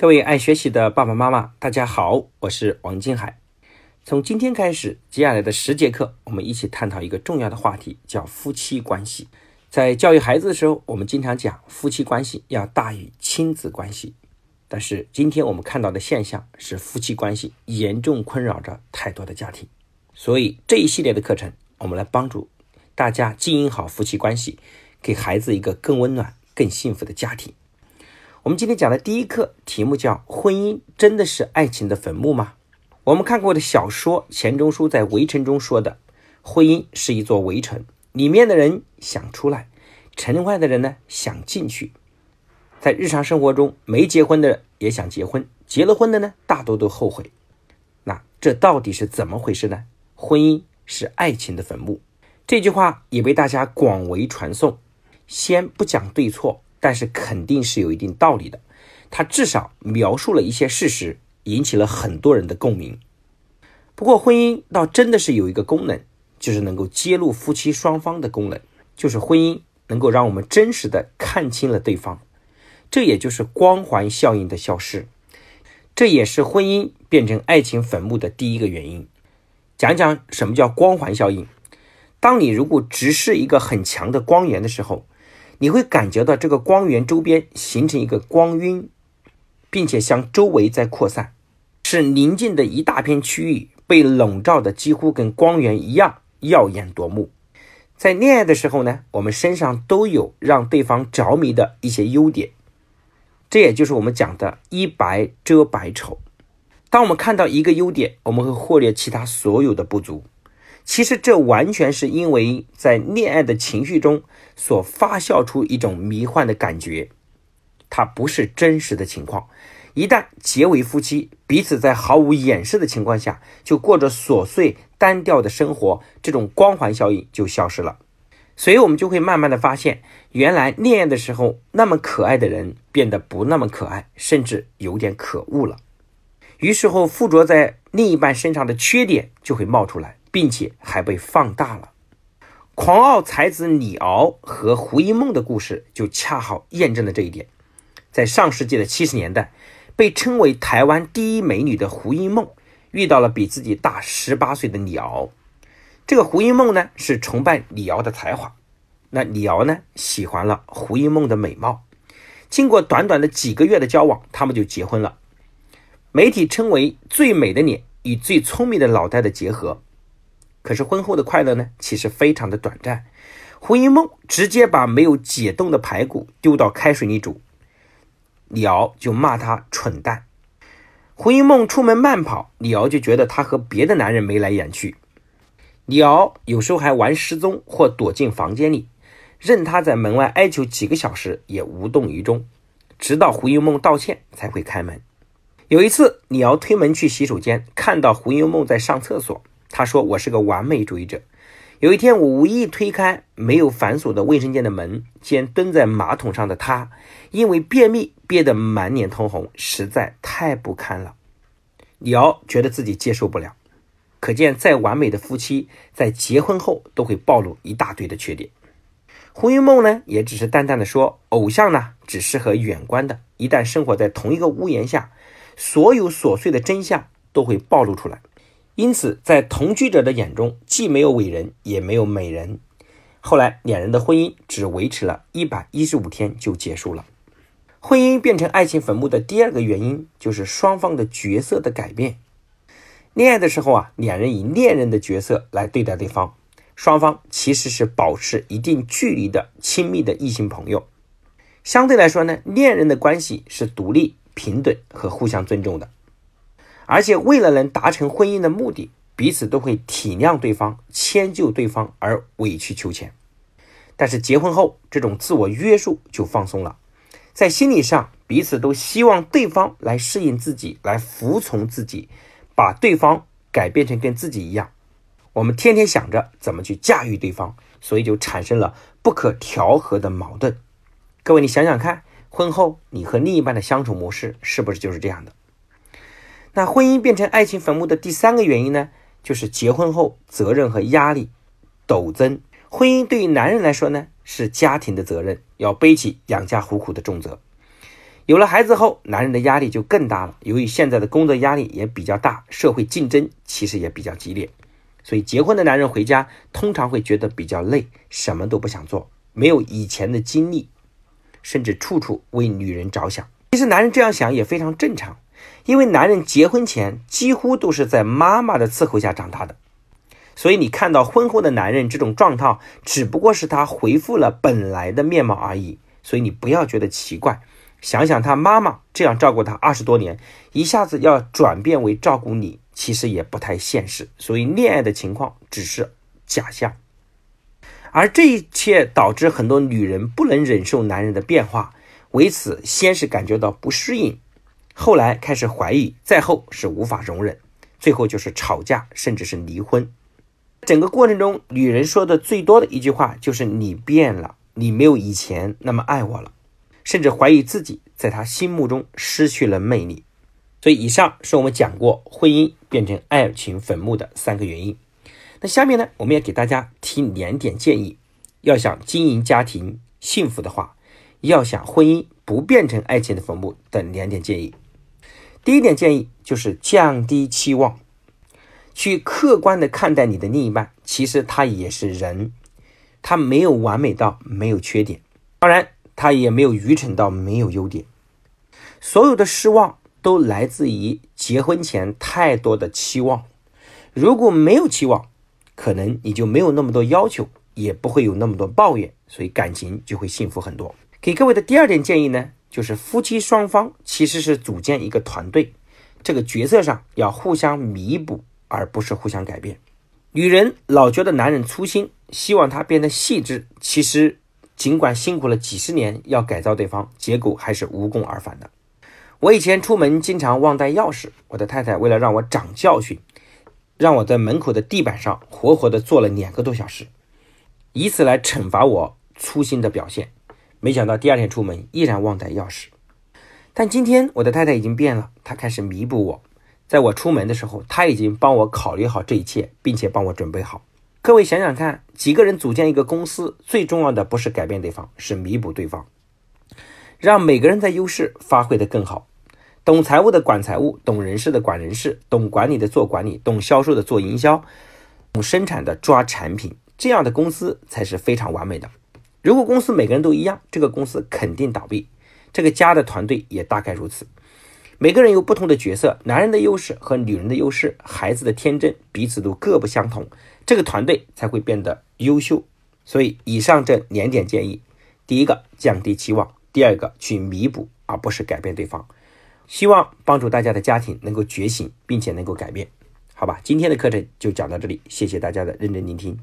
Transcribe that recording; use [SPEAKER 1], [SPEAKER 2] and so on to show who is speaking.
[SPEAKER 1] 各位爱学习的爸爸妈妈，大家好，我是王金海。从今天开始，接下来的十节课，我们一起探讨一个重要的话题，叫夫妻关系。在教育孩子的时候，我们经常讲夫妻关系要大于亲子关系。但是今天我们看到的现象是，夫妻关系严重困扰着太多的家庭。所以这一系列的课程，我们来帮助大家经营好夫妻关系，给孩子一个更温暖、更幸福的家庭。我们今天讲的第一课题目叫“婚姻真的是爱情的坟墓吗？”我们看过的小说钱钟书在《围城》中说的：“婚姻是一座围城，里面的人想出来，城外的人呢想进去。”在日常生活中，没结婚的也想结婚，结了婚的呢大多都后悔。那这到底是怎么回事呢？婚姻是爱情的坟墓，这句话也被大家广为传颂。先不讲对错。但是肯定是有一定道理的，他至少描述了一些事实，引起了很多人的共鸣。不过，婚姻倒真的是有一个功能，就是能够揭露夫妻双方的功能，就是婚姻能够让我们真实的看清了对方，这也就是光环效应的消失，这也是婚姻变成爱情坟墓的第一个原因。讲讲什么叫光环效应？当你如果直视一个很强的光源的时候。你会感觉到这个光源周边形成一个光晕，并且向周围在扩散，使宁静的一大片区域被笼罩的几乎跟光源一样耀眼夺目。在恋爱的时候呢，我们身上都有让对方着迷的一些优点，这也就是我们讲的一白遮百丑。当我们看到一个优点，我们会忽略其他所有的不足。其实这完全是因为在恋爱的情绪中所发酵出一种迷幻的感觉，它不是真实的情况。一旦结为夫妻，彼此在毫无掩饰的情况下就过着琐碎单调的生活，这种光环效应就消失了。所以，我们就会慢慢的发现，原来恋爱的时候那么可爱的人变得不那么可爱，甚至有点可恶了。于是后附着在另一半身上的缺点就会冒出来。并且还被放大了。狂傲才子李敖和胡因梦的故事就恰好验证了这一点。在上世纪的七十年代，被称为台湾第一美女的胡因梦遇到了比自己大十八岁的李敖。这个胡因梦呢是崇拜李敖的才华，那李敖呢喜欢了胡因梦的美貌。经过短短的几个月的交往，他们就结婚了。媒体称为最美的脸与最聪明的脑袋的结合。可是婚后的快乐呢，其实非常的短暂。胡因梦直接把没有解冻的排骨丢到开水里煮，李敖就骂他蠢蛋。胡因梦出门慢跑，李敖就觉得他和别的男人眉来眼去。李敖有时候还玩失踪或躲进房间里，任他在门外哀求几个小时也无动于衷，直到胡因梦道歉才会开门。有一次，李敖推门去洗手间，看到胡因梦在上厕所。他说：“我是个完美主义者。有一天，我无意推开没有反锁的卫生间的门，见蹲在马桶上的他，因为便秘憋得满脸通红，实在太不堪了。李敖觉得自己接受不了。可见，再完美的夫妻，在结婚后都会暴露一大堆的缺点。胡云梦呢，也只是淡淡的说：偶像呢，只适合远观的。一旦生活在同一个屋檐下，所有琐碎的真相都会暴露出来。”因此，在同居者的眼中，既没有伟人，也没有美人。后来，两人的婚姻只维持了一百一十五天就结束了。婚姻变成爱情坟墓的第二个原因，就是双方的角色的改变。恋爱的时候啊，两人以恋人的角色来对待对方，双方其实是保持一定距离的亲密的异性朋友。相对来说呢，恋人的关系是独立、平等和互相尊重的。而且为了能达成婚姻的目的，彼此都会体谅对方、迁就对方而委曲求全。但是结婚后，这种自我约束就放松了，在心理上彼此都希望对方来适应自己、来服从自己，把对方改变成跟自己一样。我们天天想着怎么去驾驭对方，所以就产生了不可调和的矛盾。各位，你想想看，婚后你和另一半的相处模式是不是就是这样的？那婚姻变成爱情坟墓的第三个原因呢，就是结婚后责任和压力陡增。婚姻对于男人来说呢，是家庭的责任，要背起养家糊口的重责。有了孩子后，男人的压力就更大了。由于现在的工作压力也比较大，社会竞争其实也比较激烈，所以结婚的男人回家通常会觉得比较累，什么都不想做，没有以前的精力，甚至处处为女人着想。其实男人这样想也非常正常，因为男人结婚前几乎都是在妈妈的伺候下长大的，所以你看到婚后的男人这种状态，只不过是他恢复了本来的面貌而已，所以你不要觉得奇怪。想想他妈妈这样照顾他二十多年，一下子要转变为照顾你，其实也不太现实。所以恋爱的情况只是假象，而这一切导致很多女人不能忍受男人的变化，为此先是感觉到不适应，后来开始怀疑，再后是无法容忍，最后就是吵架，甚至是离婚。整个过程中，女人说的最多的一句话就是“你变了，你没有以前那么爱我了”。甚至怀疑自己在他心目中失去了魅力，所以以上是我们讲过婚姻变成爱情坟墓的三个原因。那下面呢，我们要给大家提两点建议：要想经营家庭幸福的话，要想婚姻不变成爱情的坟墓等两点建议。第一点建议就是降低期望，去客观的看待你的另一半，其实他也是人，他没有完美到没有缺点，当然。他也没有愚蠢到没有优点，所有的失望都来自于结婚前太多的期望。如果没有期望，可能你就没有那么多要求，也不会有那么多抱怨，所以感情就会幸福很多。给各位的第二点建议呢，就是夫妻双方其实是组建一个团队，这个角色上要互相弥补，而不是互相改变。女人老觉得男人粗心，希望他变得细致，其实。尽管辛苦了几十年要改造对方，结果还是无功而返的。我以前出门经常忘带钥匙，我的太太为了让我长教训，让我在门口的地板上活活的坐了两个多小时，以此来惩罚我粗心的表现。没想到第二天出门依然忘带钥匙。但今天我的太太已经变了，她开始弥补我。在我出门的时候，她已经帮我考虑好这一切，并且帮我准备好。各位想想看，几个人组建一个公司，最重要的不是改变对方，是弥补对方，让每个人的优势发挥的更好。懂财务的管财务，懂人事的管人事，懂管理的做管理，懂销售的做营销，懂生产的抓产品，这样的公司才是非常完美的。如果公司每个人都一样，这个公司肯定倒闭。这个家的团队也大概如此。每个人有不同的角色，男人的优势和女人的优势，孩子的天真，彼此都各不相同。这个团队才会变得优秀，所以以上这两点建议：第一个降低期望，第二个去弥补，而不是改变对方。希望帮助大家的家庭能够觉醒，并且能够改变。好吧，今天的课程就讲到这里，谢谢大家的认真聆听。